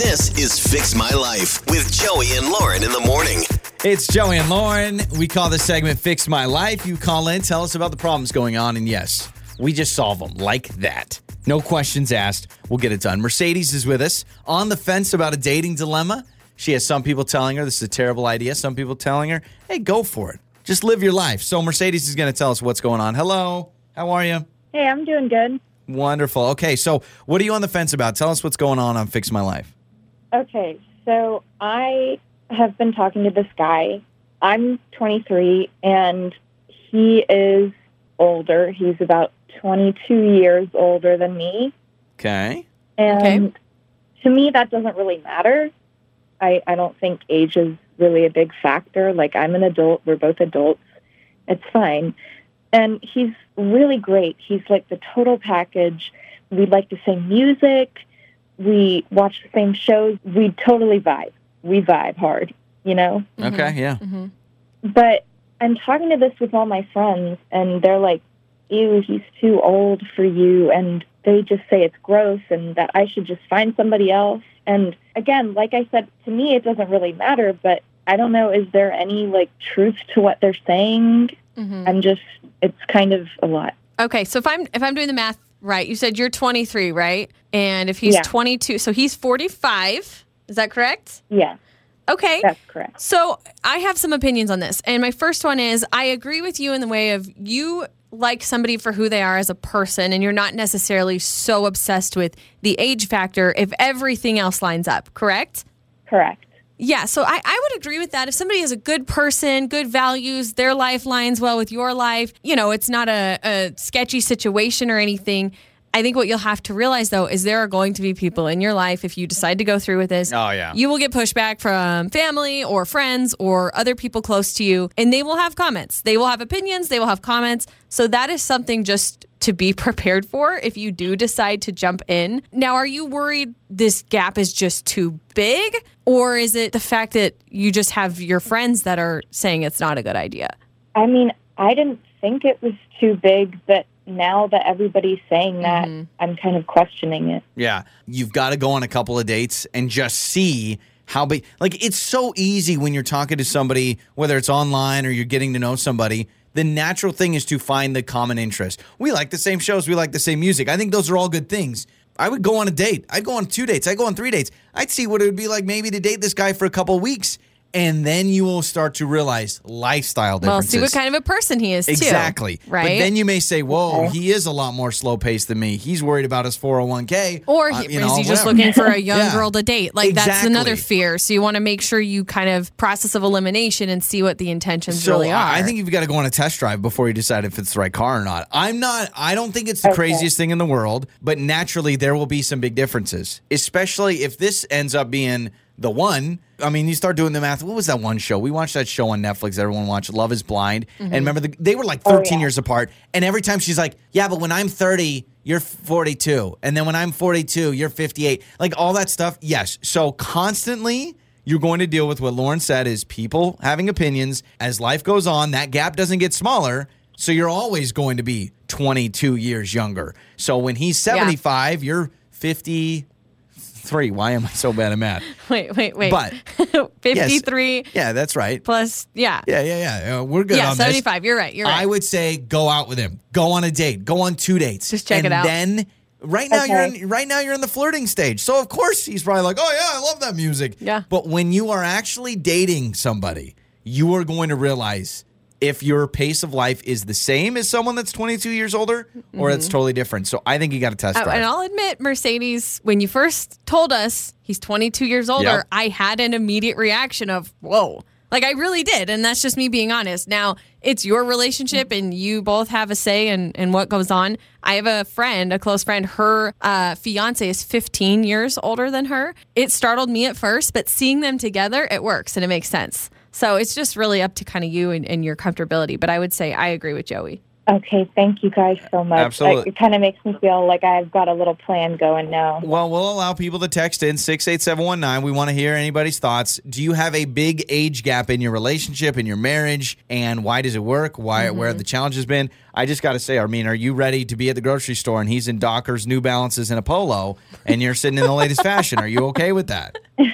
This is Fix My Life with Joey and Lauren in the morning. It's Joey and Lauren. We call this segment Fix My Life. You call in, tell us about the problems going on, and yes, we just solve them like that. No questions asked. We'll get it done. Mercedes is with us on the fence about a dating dilemma. She has some people telling her this is a terrible idea, some people telling her, hey, go for it. Just live your life. So, Mercedes is going to tell us what's going on. Hello. How are you? Hey, I'm doing good. Wonderful. Okay, so what are you on the fence about? Tell us what's going on on Fix My Life. Okay, so I have been talking to this guy. I'm 23 and he is older. He's about 22 years older than me. Okay. And Okay. to me, that doesn't really matter. I, I don't think age is really a big factor. Like, I'm an adult, we're both adults. It's fine. And he's really great. He's like the total package. We like the same music. We watch the same shows. We totally vibe. We vibe hard, you know? Mm-hmm. Okay, yeah. Mm-hmm. But I'm talking to this with all my friends, and they're like, ew, he's too old for you. And they just say it's gross and that I should just find somebody else. And again, like I said, to me, it doesn't really matter, but I don't know, is there any like truth to what they're saying? Mm-hmm. I'm just, it's kind of a lot. Okay, so if I'm if I'm doing the math right, you said you're 23, right? And if he's Yeah. 22, so he's 45. Is that correct? Yeah, Okay. that's correct. So I have some opinions on this. And my first one is I agree with you in the way of you like somebody for who they are as a person and you're not necessarily so obsessed with the age factor if everything else lines up, correct? Correct. Yeah, so I, I would agree with that. If somebody is a good person, good values, their life lines well with your life, you know, it's not a, a sketchy situation or anything. I think what you'll have to realize though is there are going to be people in your life if you decide to go through with this. Oh, yeah. You will get pushback from family or friends or other people close to you, and they will have comments. They will have opinions, they will have comments. So that is something just to be prepared for if you do decide to jump in. Now, are you worried this gap is just too big? Or is it the fact that you just have your friends that are saying it's not a good idea? I mean, I didn't think it was too big, but now that everybody's saying that, mm-hmm. I'm kind of questioning it. Yeah. You've got to go on a couple of dates and just see how big. Like, it's so easy when you're talking to somebody, whether it's online or you're getting to know somebody. The natural thing is to find the common interest. We like the same shows, we like the same music. I think those are all good things. I would go on a date. I'd go on two dates. I'd go on three dates. I'd see what it would be like maybe to date this guy for a couple weeks. And then you will start to realize lifestyle differences. Well, differences. see what kind of a person he is, too. Exactly. Right. But then you may say, whoa, he is a lot more slow paced than me. He's worried about his 401k. Or Uh, he, you is know, he just whatever. looking for a young Yeah. girl to date? Like that's another fear. So you want to make sure you kind of process of elimination and see what the intentions So really are. I I think you've got to go on a test drive before you decide if it's the right car or not. I'm not. I don't think it's the Okay. craziest thing in the world, but naturally there will be some big differences, especially if this ends up being the one. I mean, you start doing the math. What was that one show? We watched that show on Netflix. Everyone watched Love Is Blind, and mm-hmm. remember the, they were like 13 yeah. years apart. And every time she's like, "Yeah, but when I'm 30." You're 42. And then when I'm 42, you're 58. Like all that stuff. Yes. So constantly you're going to deal with what Lauren said is people having opinions. As life goes on, that gap doesn't get smaller. So you're always going to be 22 years younger. So when he's 75, you're 53. Why am I so bad at math? wait, wait, wait. But- 53 Yeah, that's right. plus, yeah. Yeah, yeah, yeah. Uh, we're good Yeah, on this. 75. You're right. You're right. I would say go out with him. Go on a date. Go on two dates. Just check and it out. Then right now you're in right now you're in the flirting stage. So of course he's probably like, "Oh yeah, I love that music." Yeah. But when you are actually dating somebody, you are going to realize if your pace of life is the same as someone that's 22 years older or it's totally different. So I think you got to test Oh, drive. and I'll admit, Mercedes, when you first told us he's 22 years older, Yep. I had an immediate reaction of, whoa. Like I really did. And that's just me being honest. Now, it's your relationship and you both have a say in, in what goes on. I have a friend, a close friend, her uh, fiance is 15 years older than her. It startled me at first, but seeing them together, it works and it makes sense. So it's just really up to kind of you and, and your comfortability. But I would say I agree with Joey. Okay, thank you guys so much. Absolutely. Like, it kind of makes me feel like I've got a little plan going now. Well, we'll allow people to text in 68719. We want to hear anybody's thoughts. Do you have a big age gap in your relationship, in your marriage? And why does it work? Why mm-hmm. where have the challenges been? I just got to say, Armin, are you ready to be at the grocery store and he's in Dockers, New Balances, and a polo, and you're sitting in the latest fashion? Are you okay with that?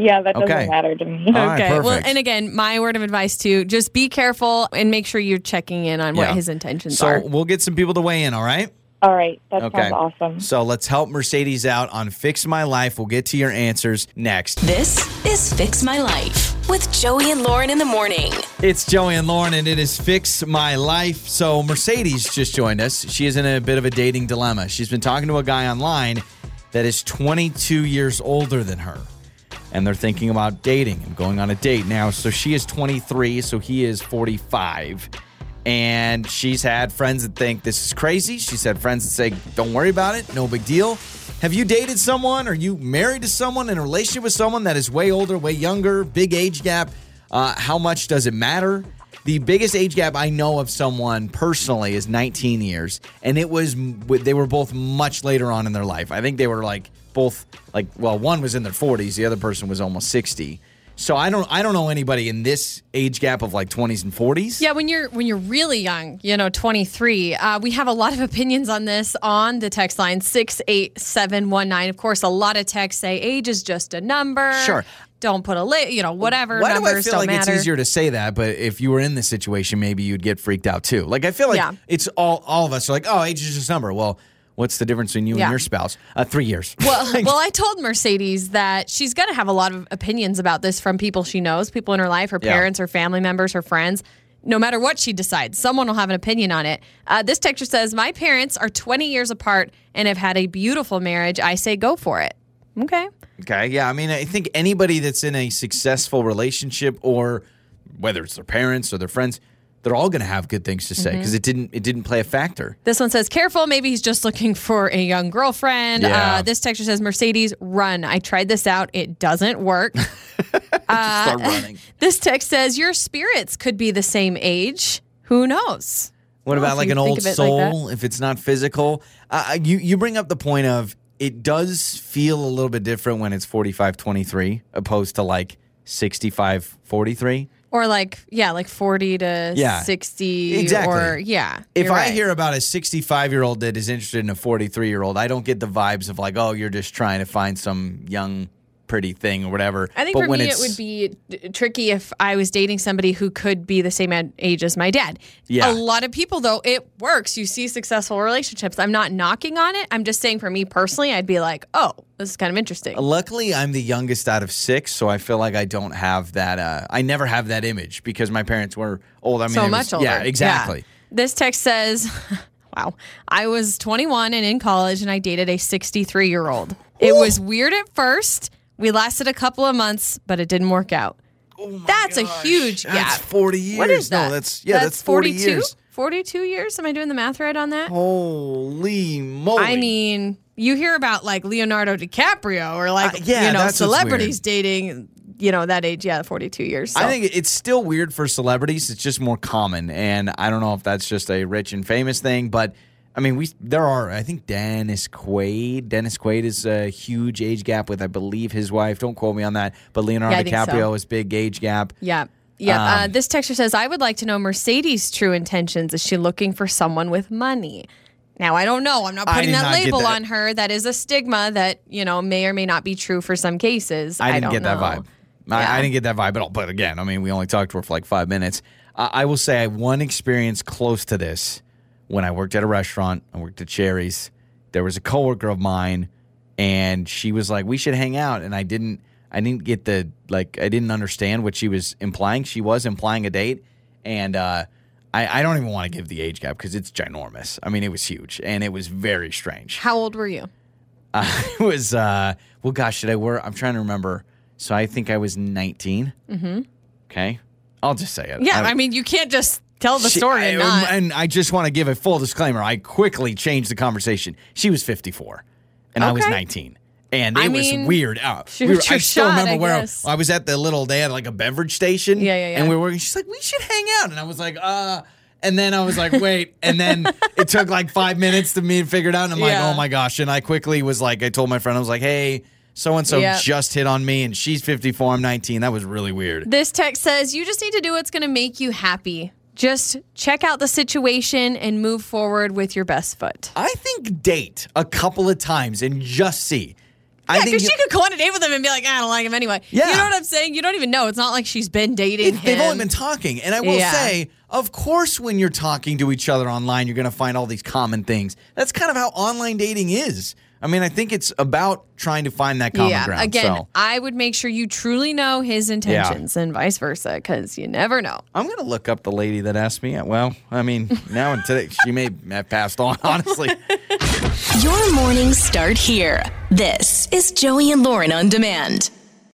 Yeah, that doesn't Okay. matter to me. All right, Okay. Well, perfect. and again, my word of advice too: just be careful and make sure you're checking in on Yeah. what his intentions So are. So we'll get some people to weigh in, all right? All right, that Okay. sounds awesome. So let's help Mercedes out on Fix My Life. We'll get to your answers next. This is Fix My Life with Joey and Lauren in the morning. It's Joey and Lauren, and it is Fix My Life. So, Mercedes just joined us. She is in a bit of a dating dilemma. She's been talking to a guy online that is 22 years older than her, and they're thinking about dating and going on a date now. So, she is 23, so he is 45. And she's had friends that think this is crazy. She's had friends that say, don't worry about it, no big deal. Have you dated someone? Are you married to someone in a relationship with someone that is way older, way younger, big age gap? Uh, how much does it matter? The biggest age gap I know of someone personally is 19 years, and it was they were both much later on in their life. I think they were like both like well, one was in their 40s, the other person was almost 60. So I don't I don't know anybody in this age gap of like 20s and 40s. Yeah, when you're when you're really young, you know, 23, uh, we have a lot of opinions on this on the text line 68719. Of course, a lot of texts say age is just a number. Sure. Don't put a li- you know, whatever Why do I feel don't like matter. it's easier to say that, but if you were in this situation, maybe you'd get freaked out too. Like I feel like Yeah. it's all all of us are like, oh, age is just a number. Well, what's the difference between you Yeah. and your spouse? Uh, three years. Well, well, I told Mercedes that she's going to have a lot of opinions about this from people she knows, people in her life, her Yeah. parents, her family members, her friends. No matter what she decides, someone will have an opinion on it. Uh, this texture says, My parents are 20 years apart and have had a beautiful marriage. I say go for it. Okay. Okay, yeah. I mean, I think anybody that's in a successful relationship, or whether it's their parents or their friends, they're all going to have good things to say Mm-hmm. because it didn't it didn't play a factor. This one says, Careful. Maybe he's just looking for a young girlfriend. Yeah. Uh, this texture says, Mercedes, run. I tried this out. It doesn't work. Uh, Start running. this text says, Your spirits could be the same age. Who knows? What about like an old it like soul if it's not physical? Uh, you you bring up the point of it does feel a little bit different when it's 45 23 opposed to like 65 43. Or like, yeah, like 40 to Yeah. 60. Exactly. Or, yeah. If you're I right. hear about a 65 year old that is interested in a 43 year old, I don't get the vibes of like, oh, you're just trying to find some young, pretty thing or whatever. I think But for when me, it would be d- tricky if I was dating somebody who could be the same age as my dad. Yeah. A lot of people, though, it works. You see successful relationships. I'm not knocking on it. I'm just saying for me personally, I'd be like, oh, this is kind of interesting. Luckily, I'm the youngest out of six, so I feel like I don't have that. Uh, I never have that image because my parents were old. I mean, so it was- much older. Yeah, exactly. This text says, wow, I was 21 and in college and I dated a 63 year old. It was weird at first. We lasted a couple of months, but it didn't work out. that's a huge Oh That's gap. 40 years. What is that? No, that's yeah, that's, 40 42? years. 42 years? Am I doing the math right on that? Holy moly! I mean, you hear about like Leonardo DiCaprio or like, Uh, yeah, you know, celebrities dating, you know, that age. Yeah, 42 years. So. I think it's still weird for celebrities. It's just more common, and I don't know if that's just a rich and famous thing, but I mean, we there are. I think Dennis Quaid. Dennis Quaid is a huge age gap with, I believe, his wife. Don't quote me on that, but Leonardo Yeah, I think so. DiCaprio is big age gap. Yeah. Yeah. uh, Um, this texture says, I would like to know Mercedes' true intentions. Is she looking for someone with money? Now, I don't know. I'm not putting that not label that. on her. That is a stigma that, you know, may or may not be true for some cases. I didn't don't get that vibe. I, Yeah. I didn't get that vibe at all. But again, I mean, we only talked to her for like five minutes. Uh, I will say I one experience close to this when I worked at a restaurant. I worked at Cherry's. There was a coworker of mine, and she was like, "We should hang out," and I didn't. I didn't get the like. I didn't understand what she was implying. She was implying a date, and uh, I, I don't even want to give the age gap because it's ginormous. I mean, it was huge, and it was very strange. How old were you? I was uh well gosh, did I wear? I'm trying to remember. So I think I was 19. Mm-hmm. Okay. I'll just say it. Yeah. I, mean, you can't just tell the she- story and I- not. and I just want to give a full disclaimer. I quickly changed the conversation. She was 54 and I was 19. And it I was weird. Uh, shoot we were- I still shot, remember I where. I was at the little, they had like a beverage station. Yeah, yeah, yeah. And we were. She's like, we should hang out. And I was like, uh, And then I was like, wait. And then it took like five minutes to me to figure it out. And I'm Yeah. like, oh my gosh. And I quickly was like, I told my friend, I was like, hey, so and so just hit on me and she's 54, I'm 19. That was really weird. This text says you just need to do what's going to make you happy. Just check out the situation and move forward with your best foot. I think date a couple of times and just see. I Yeah, think because she could go on a date with him and be like, I don't like him anyway. Yeah. You know what I'm saying? You don't even know. It's not like she's been dating It- him. they've only been talking. And I will Yeah. say, of course, when you're talking to each other online, you're going to find all these common things. That's kind of how online dating is. I mean, I think it's about trying to find that common yeah. ground. Again, so I would make sure you truly know his intentions and vice versa because you never know. I'm going to look up the lady that asked me. Well, I mean, now and today, she may have passed on, honestly. Your mornings start here. This is Joey and Lauren on demand.